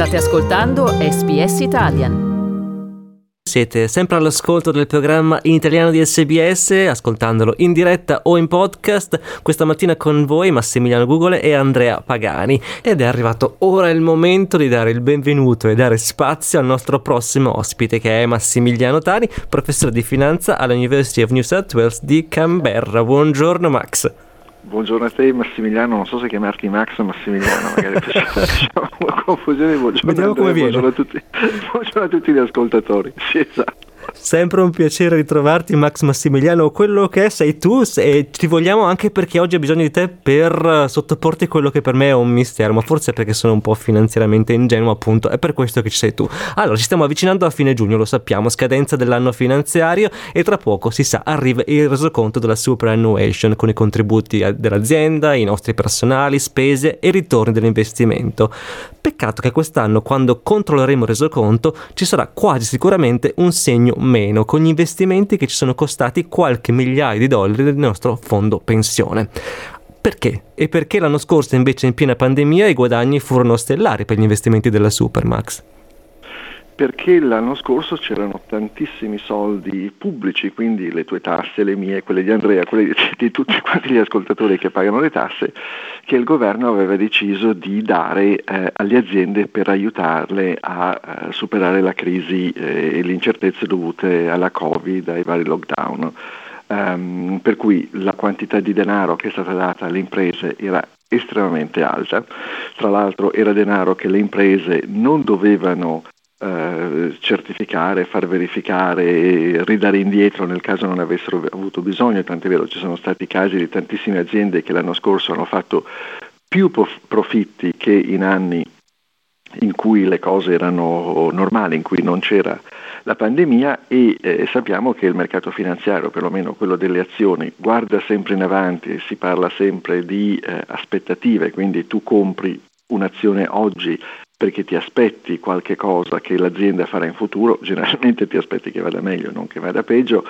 State ascoltando SBS Italian. Siete sempre all'ascolto del programma in italiano di SBS, ascoltandolo in diretta o in podcast. Questa mattina con voi Massimiliano Gugole e Andrea Pagani. Ed è arrivato ora il momento di dare il benvenuto e dare spazio al nostro prossimo ospite, che è Massimiliano Tani, professore di finanza all'University of New South Wales di Canberra. Buongiorno Max. Buongiorno a te Massimiliano, non so se chiamarti Max o Massimiliano, magari facciamo una confusione. Buongiorno, viene. Buongiorno a, tutti, buongiorno a tutti gli ascoltatori. Sì, esatto. Sempre un piacere ritrovarti Max Massimiliano, quello che sei tu e ti vogliamo anche perché oggi ho bisogno di te per sottoporti quello che per me è un mistero, ma forse perché sono un po' finanziariamente ingenuo appunto, è per questo che ci sei tu. Allora, ci stiamo avvicinando a fine giugno, lo sappiamo, scadenza dell'anno finanziario e tra poco si sa arriva il resoconto della superannuation con i contributi dell'azienda, i nostri personali, spese e ritorni dell'investimento. Peccato che quest'anno quando controlleremo il resoconto ci sarà quasi sicuramente un segno meno con gli investimenti che ci sono costati qualche migliaio di dollari del nostro fondo pensione. Perché? E perché l'anno scorso invece in piena pandemia i guadagni furono stellari per gli investimenti della Supermax? Perché l'anno scorso c'erano tantissimi soldi pubblici, quindi le tue tasse, le mie, quelle di Andrea, quelle di tutti quanti gli ascoltatori che pagano le tasse, che il governo aveva deciso di dare eh, alle aziende per aiutarle a eh, superare la crisi eh, e le incertezze dovute alla Covid, ai vari lockdown. Um, per cui la quantità di denaro che è stata data alle imprese era estremamente alta, tra l'altro era denaro che le imprese non dovevano eh, certificare, far verificare ridare indietro nel caso non avessero avuto bisogno, tant'è vero ci sono stati casi di tantissime aziende che l'anno scorso hanno fatto più profitti che in anni in cui le cose erano normali, in cui non c'era la pandemia e eh, sappiamo che il mercato finanziario, perlomeno quello delle azioni, guarda sempre in avanti, si parla sempre di eh, aspettative, quindi tu compri un'azione oggi perché ti aspetti qualche cosa che l'azienda farà in futuro, generalmente ti aspetti che vada meglio, non che vada peggio,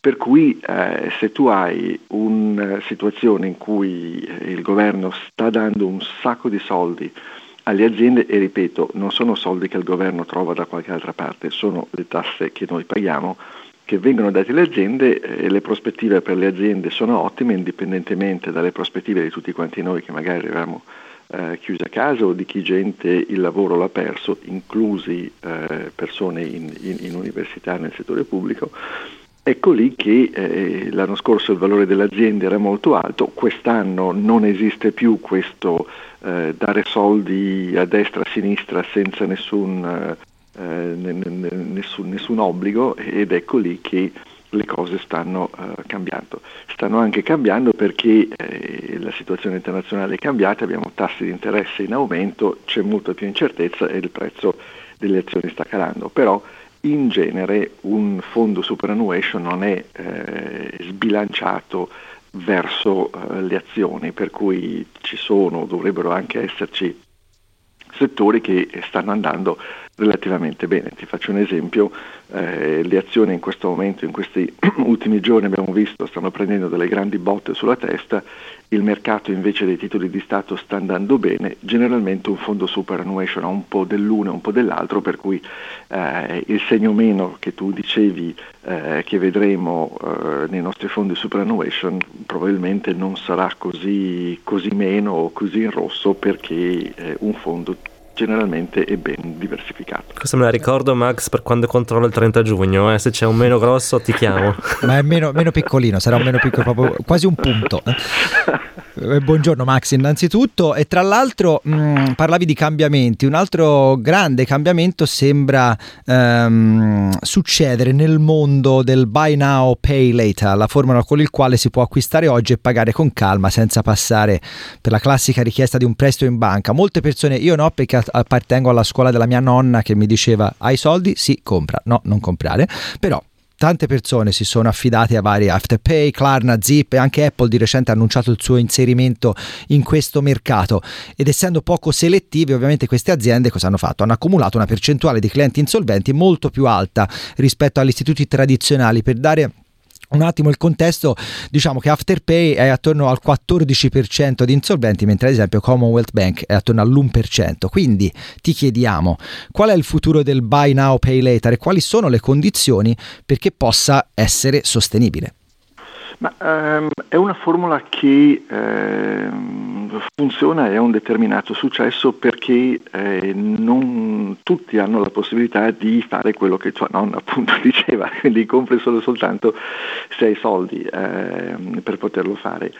per cui eh, se tu hai una situazione in cui eh, il governo sta dando un sacco di soldi alle aziende e ripeto, non sono soldi che il governo trova da qualche altra parte, sono le tasse che noi paghiamo, che vengono date alle aziende e eh, le prospettive per le aziende sono ottime indipendentemente dalle prospettive di tutti quanti noi che magari avevamo eh, chiusi a casa o di chi gente il lavoro l'ha perso, inclusi eh, persone in, in, in, università nel settore pubblico. Ecco lì che eh, l'anno scorso il valore dell'azienda era molto alto, quest'anno non esiste più questo eh, dare soldi a destra e a sinistra senza nessun, eh, nessun, nessun obbligo ed ecco lì che le cose stanno uh, cambiando. Stanno anche cambiando perché eh, la situazione internazionale è cambiata, abbiamo tassi di interesse in aumento, c'è molta più incertezza e il prezzo delle azioni sta calando. Però in genere un fondo superannuation non è eh, sbilanciato verso eh, le azioni, per cui ci sono, dovrebbero anche esserci settori che stanno andando relativamente bene. Ti faccio un esempio, eh, le azioni in questo momento, in questi ultimi giorni abbiamo visto, stanno prendendo delle grandi botte sulla testa, il mercato invece dei titoli di Stato sta andando bene, generalmente un fondo superannuation ha un po' dell'uno e un po' dell'altro, per cui eh, il segno meno che tu dicevi eh, che vedremo eh, nei nostri fondi superannuation probabilmente non sarà così, così meno o così in rosso perché eh, un fondo generalmente è ben diversificato. Questo me la ricordo Max per quando controllo il 30 giugno, eh? se c'è un meno grosso ti chiamo. Ma è meno, meno, piccolino, sarà un meno piccolo, proprio quasi un punto. Eh, buongiorno Max innanzitutto e tra l'altro mh, mm, parlavi di cambiamenti, un altro grande cambiamento sembra um, succedere nel mondo del buy now pay later, la formula con il quale si può acquistare oggi e pagare con calma senza passare per la classica richiesta di un prestito in banca. Molte persone, io no perché appartengo alla scuola della mia nonna che mi diceva hai soldi? Sì, compra, no, non comprare, però tante persone si sono affidate a vari Afterpay, Klarna, Zip e anche Apple di recente ha annunciato il suo inserimento in questo mercato ed essendo poco selettive ovviamente queste aziende cosa hanno fatto? Hanno accumulato una percentuale di clienti insolventi molto più alta rispetto agli istituti tradizionali per dare un attimo il contesto, diciamo che Afterpay è attorno al 14% di insolventi, mentre ad esempio Commonwealth Bank è attorno all'1%. Quindi ti chiediamo qual è il futuro del buy now, pay later e quali sono le condizioni perché possa essere sostenibile. Ma, um, è una formula che um, funziona e ha un determinato successo perché eh, non tutti hanno la possibilità di fare quello che tua nonna appunto diceva, quindi compri solo soltanto se hai soldi eh, per poterlo fare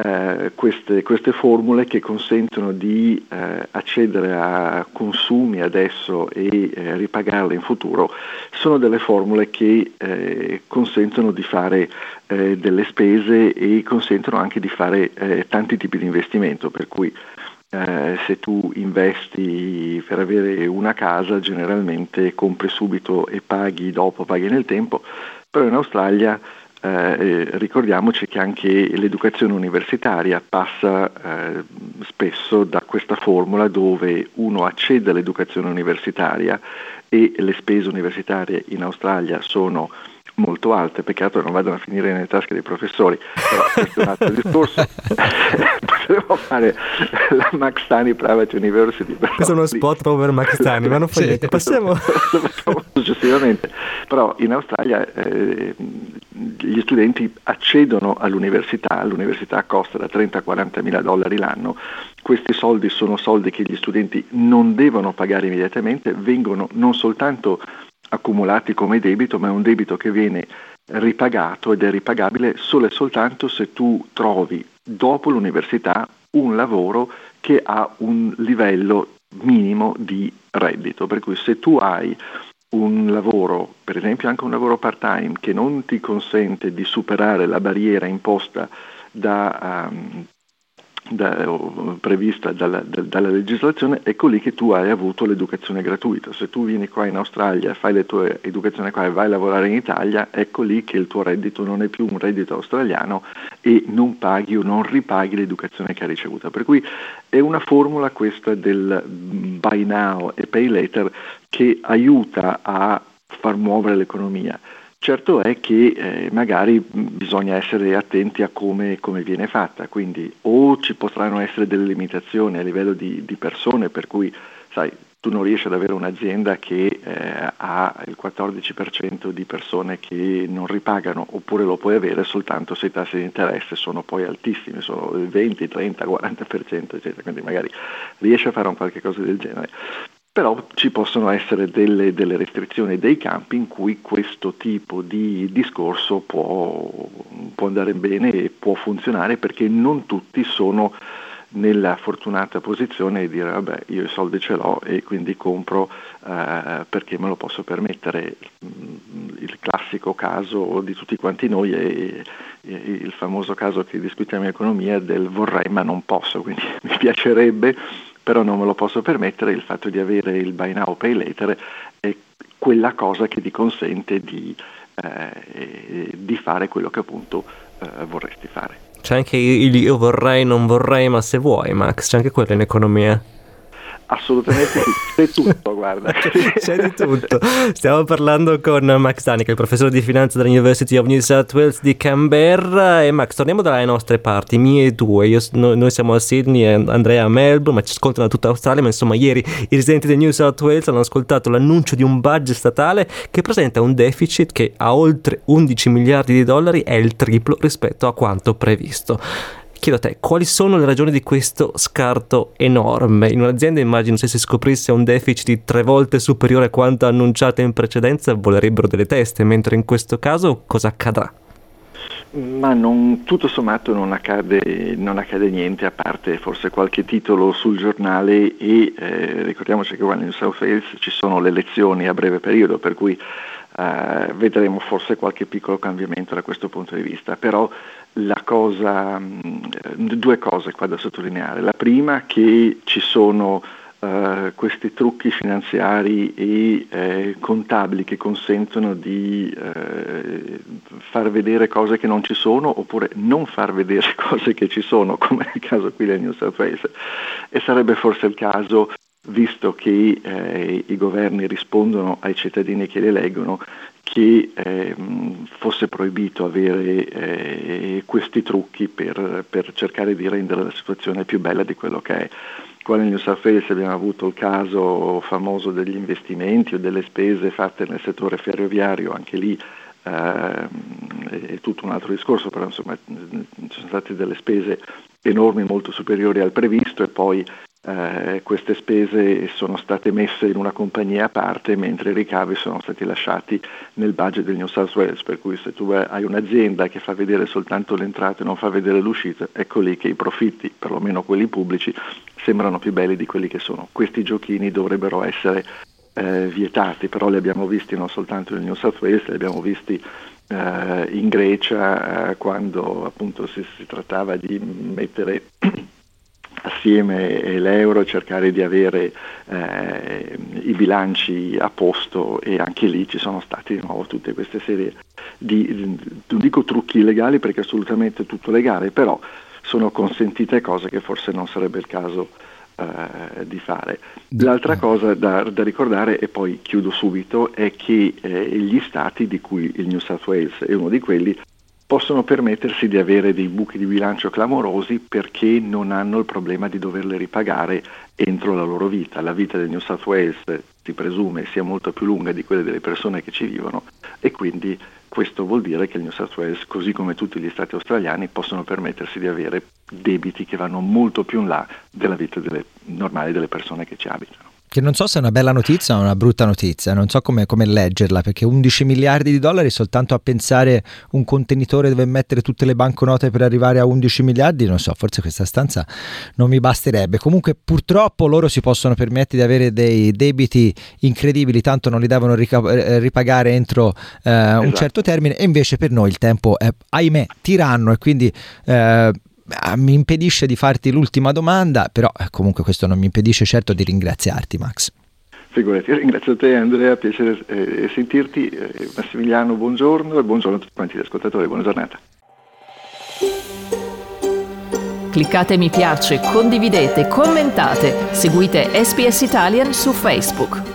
eh, queste, queste, formule che consentono di eh, accedere a consumi adesso e eh, ripagarle in futuro sono delle formule che eh, consentono di fare eh, delle spese e consentono anche di fare eh, tanti tipi di investimento, per cui se tu investi per avere una casa generalmente compri subito e paghi dopo, paghi nel tempo, però in Australia eh, ricordiamoci che anche l'educazione universitaria passa eh, spesso da questa formula dove uno accede all'educazione universitaria e le spese universitarie in Australia sono molto alte, peccato che non vadano a finire nelle tasche dei professori, però questo è un altro discorso. Potremmo fare la Max Tani Private University. Questo è uno spot over Max Tani, ma non fa niente, passiamo. successivamente. Però in Australia eh, gli studenti accedono all'università, l'università costa da 30 a 40 mila dollari l'anno, questi soldi sono soldi che gli studenti non devono pagare immediatamente, vengono non soltanto accumulati come debito, ma è un debito che viene ripagato ed è ripagabile solo e soltanto se tu trovi dopo l'università un lavoro che ha un livello minimo di reddito. Per cui se tu hai un lavoro, per esempio anche un lavoro part-time, che non ti consente di superare la barriera imposta da, um, da, prevista dalla, da, dalla, legislazione, ecco lì che tu hai avuto l'educazione gratuita. Se tu vieni qua in Australia, fai la tua educazione qua e vai a lavorare in Italia, ecco lì che il tuo reddito non è più un reddito australiano e non paghi o non ripaghi l'educazione che hai ricevuto. Per cui è una formula questa del buy now e pay later che aiuta a far muovere l'economia. Certo è che eh, magari bisogna essere attenti a come, come, viene fatta, quindi o ci potranno essere delle limitazioni a livello di, di persone, per cui sai, tu non riesci ad avere un'azienda che eh, ha il 14% di persone che non ripagano, oppure lo puoi avere soltanto se i tassi di interesse sono poi altissimi, sono il 20, 30, 40%, eccetera, quindi magari riesci a fare un qualche cosa del genere. Però ci possono essere delle, delle, restrizioni dei campi in cui questo tipo di discorso può, può, andare bene e può funzionare perché non tutti sono nella fortunata posizione di dire vabbè io i soldi ce l'ho e quindi compro eh, perché me lo posso permettere. Il classico caso di tutti quanti noi è, è il famoso caso che discutiamo in economia del vorrei ma non posso, quindi mi piacerebbe però non me lo posso permettere, il fatto di avere il buy now pay later è quella cosa che ti consente di, eh, di fare quello che appunto eh, vorresti fare. C'è anche il io vorrei, non vorrei, ma se vuoi, Max, c'è anche quello in economia. Assolutamente sì, c'è tutto, guarda. C'è di tutto. Stiamo parlando con Max Danica, il professore di finanza della University of New South Wales di Canberra. E Max, torniamo dalle nostre parti, mie e tue. Io, noi siamo a Sydney e Andrea a Melbourne, ma ci ascoltano da tutta Australia. Ma insomma, ieri i residenti del New South Wales hanno ascoltato l'annuncio di un budget statale che presenta un deficit che a oltre 11 miliardi di dollari è il triplo rispetto a quanto previsto. Chiedo a te, quali sono le ragioni di questo scarto enorme? In un'azienda immagino se si scoprisse un deficit di tre volte superiore a quanto annunciato in precedenza volerebbero delle teste, mentre in questo caso cosa accadrà? Ma non, tutto sommato non accade, non accade, niente, a parte forse qualche titolo sul giornale e eh, ricordiamoci che qua in South Wales ci sono le elezioni a breve periodo, per cui eh, vedremo forse qualche piccolo cambiamento da questo punto di vista. Però cosa, mm, due cose qua da sottolineare. La prima che ci sono uh, questi trucchi finanziari e eh, contabili che consentono di eh, far vedere cose che non ci sono oppure non far vedere cose che ci sono, come nel caso qui del New South Wales. E sarebbe forse il caso visto che eh, i governi rispondono ai cittadini che li eleggono, che eh, fosse proibito avere eh, questi trucchi per, per, cercare di rendere la situazione più bella di quello che è. Qua nel New South Wales abbiamo avuto il caso famoso degli investimenti o delle spese fatte nel settore ferroviario, anche lì eh, è tutto un altro discorso, però insomma ci sono state delle spese enormi, molto superiori al previsto e poi eh, queste spese sono state messe in una compagnia a parte mentre i ricavi sono stati lasciati nel budget del New South Wales, per cui se tu hai un'azienda che fa vedere soltanto le entrate e non fa vedere l'uscita, ecco lì che i profitti, perlomeno quelli pubblici, sembrano più belli di quelli che sono. Questi giochini dovrebbero essere eh, vietati, però li abbiamo visti non soltanto nel New South Wales, li abbiamo visti eh, in Grecia eh, quando appunto si, si trattava di mettere assieme l'euro, cercare di avere eh, i bilanci a posto e anche lì ci sono stati di nuovo tutte queste serie di, non dico trucchi illegali perché è assolutamente tutto legale, però sono consentite cose che forse non sarebbe il caso eh, di fare. L'altra cosa da, da, ricordare, e poi chiudo subito, è che eh, gli stati, di cui il New South Wales è uno di quelli, possono permettersi di avere dei buchi di bilancio clamorosi perché non hanno il problema di doverle ripagare entro la loro vita. La vita del New South Wales si presume sia molto più lunga di quelle delle persone che ci vivono e quindi questo vuol dire che il New South Wales, così come tutti gli stati australiani, possono permettersi di avere debiti che vanno molto più in là della vita delle, normale delle persone che ci abitano che non so se è una bella notizia o una brutta notizia, non so come, come, leggerla, perché 11 miliardi di dollari soltanto a pensare un contenitore dove mettere tutte le banconote per arrivare a 11 miliardi, non so, forse questa stanza non mi basterebbe. Comunque purtroppo loro si possono permettere di avere dei debiti incredibili, tanto non li devono eh, ripagare entro eh, esatto. un certo termine e invece per noi il tempo è, ahimè, tiranno e quindi... Eh, mi impedisce di farti l'ultima domanda, però eh, comunque questo non mi impedisce certo di ringraziarti Max. Figurati, ringrazio te Andrea, piacere eh, sentirti. Eh, Massimiliano, buongiorno e buongiorno a tutti quanti gli ascoltatori, buona giornata. Cliccate mi piace, condividete, commentate, seguite SPS Italian su Facebook.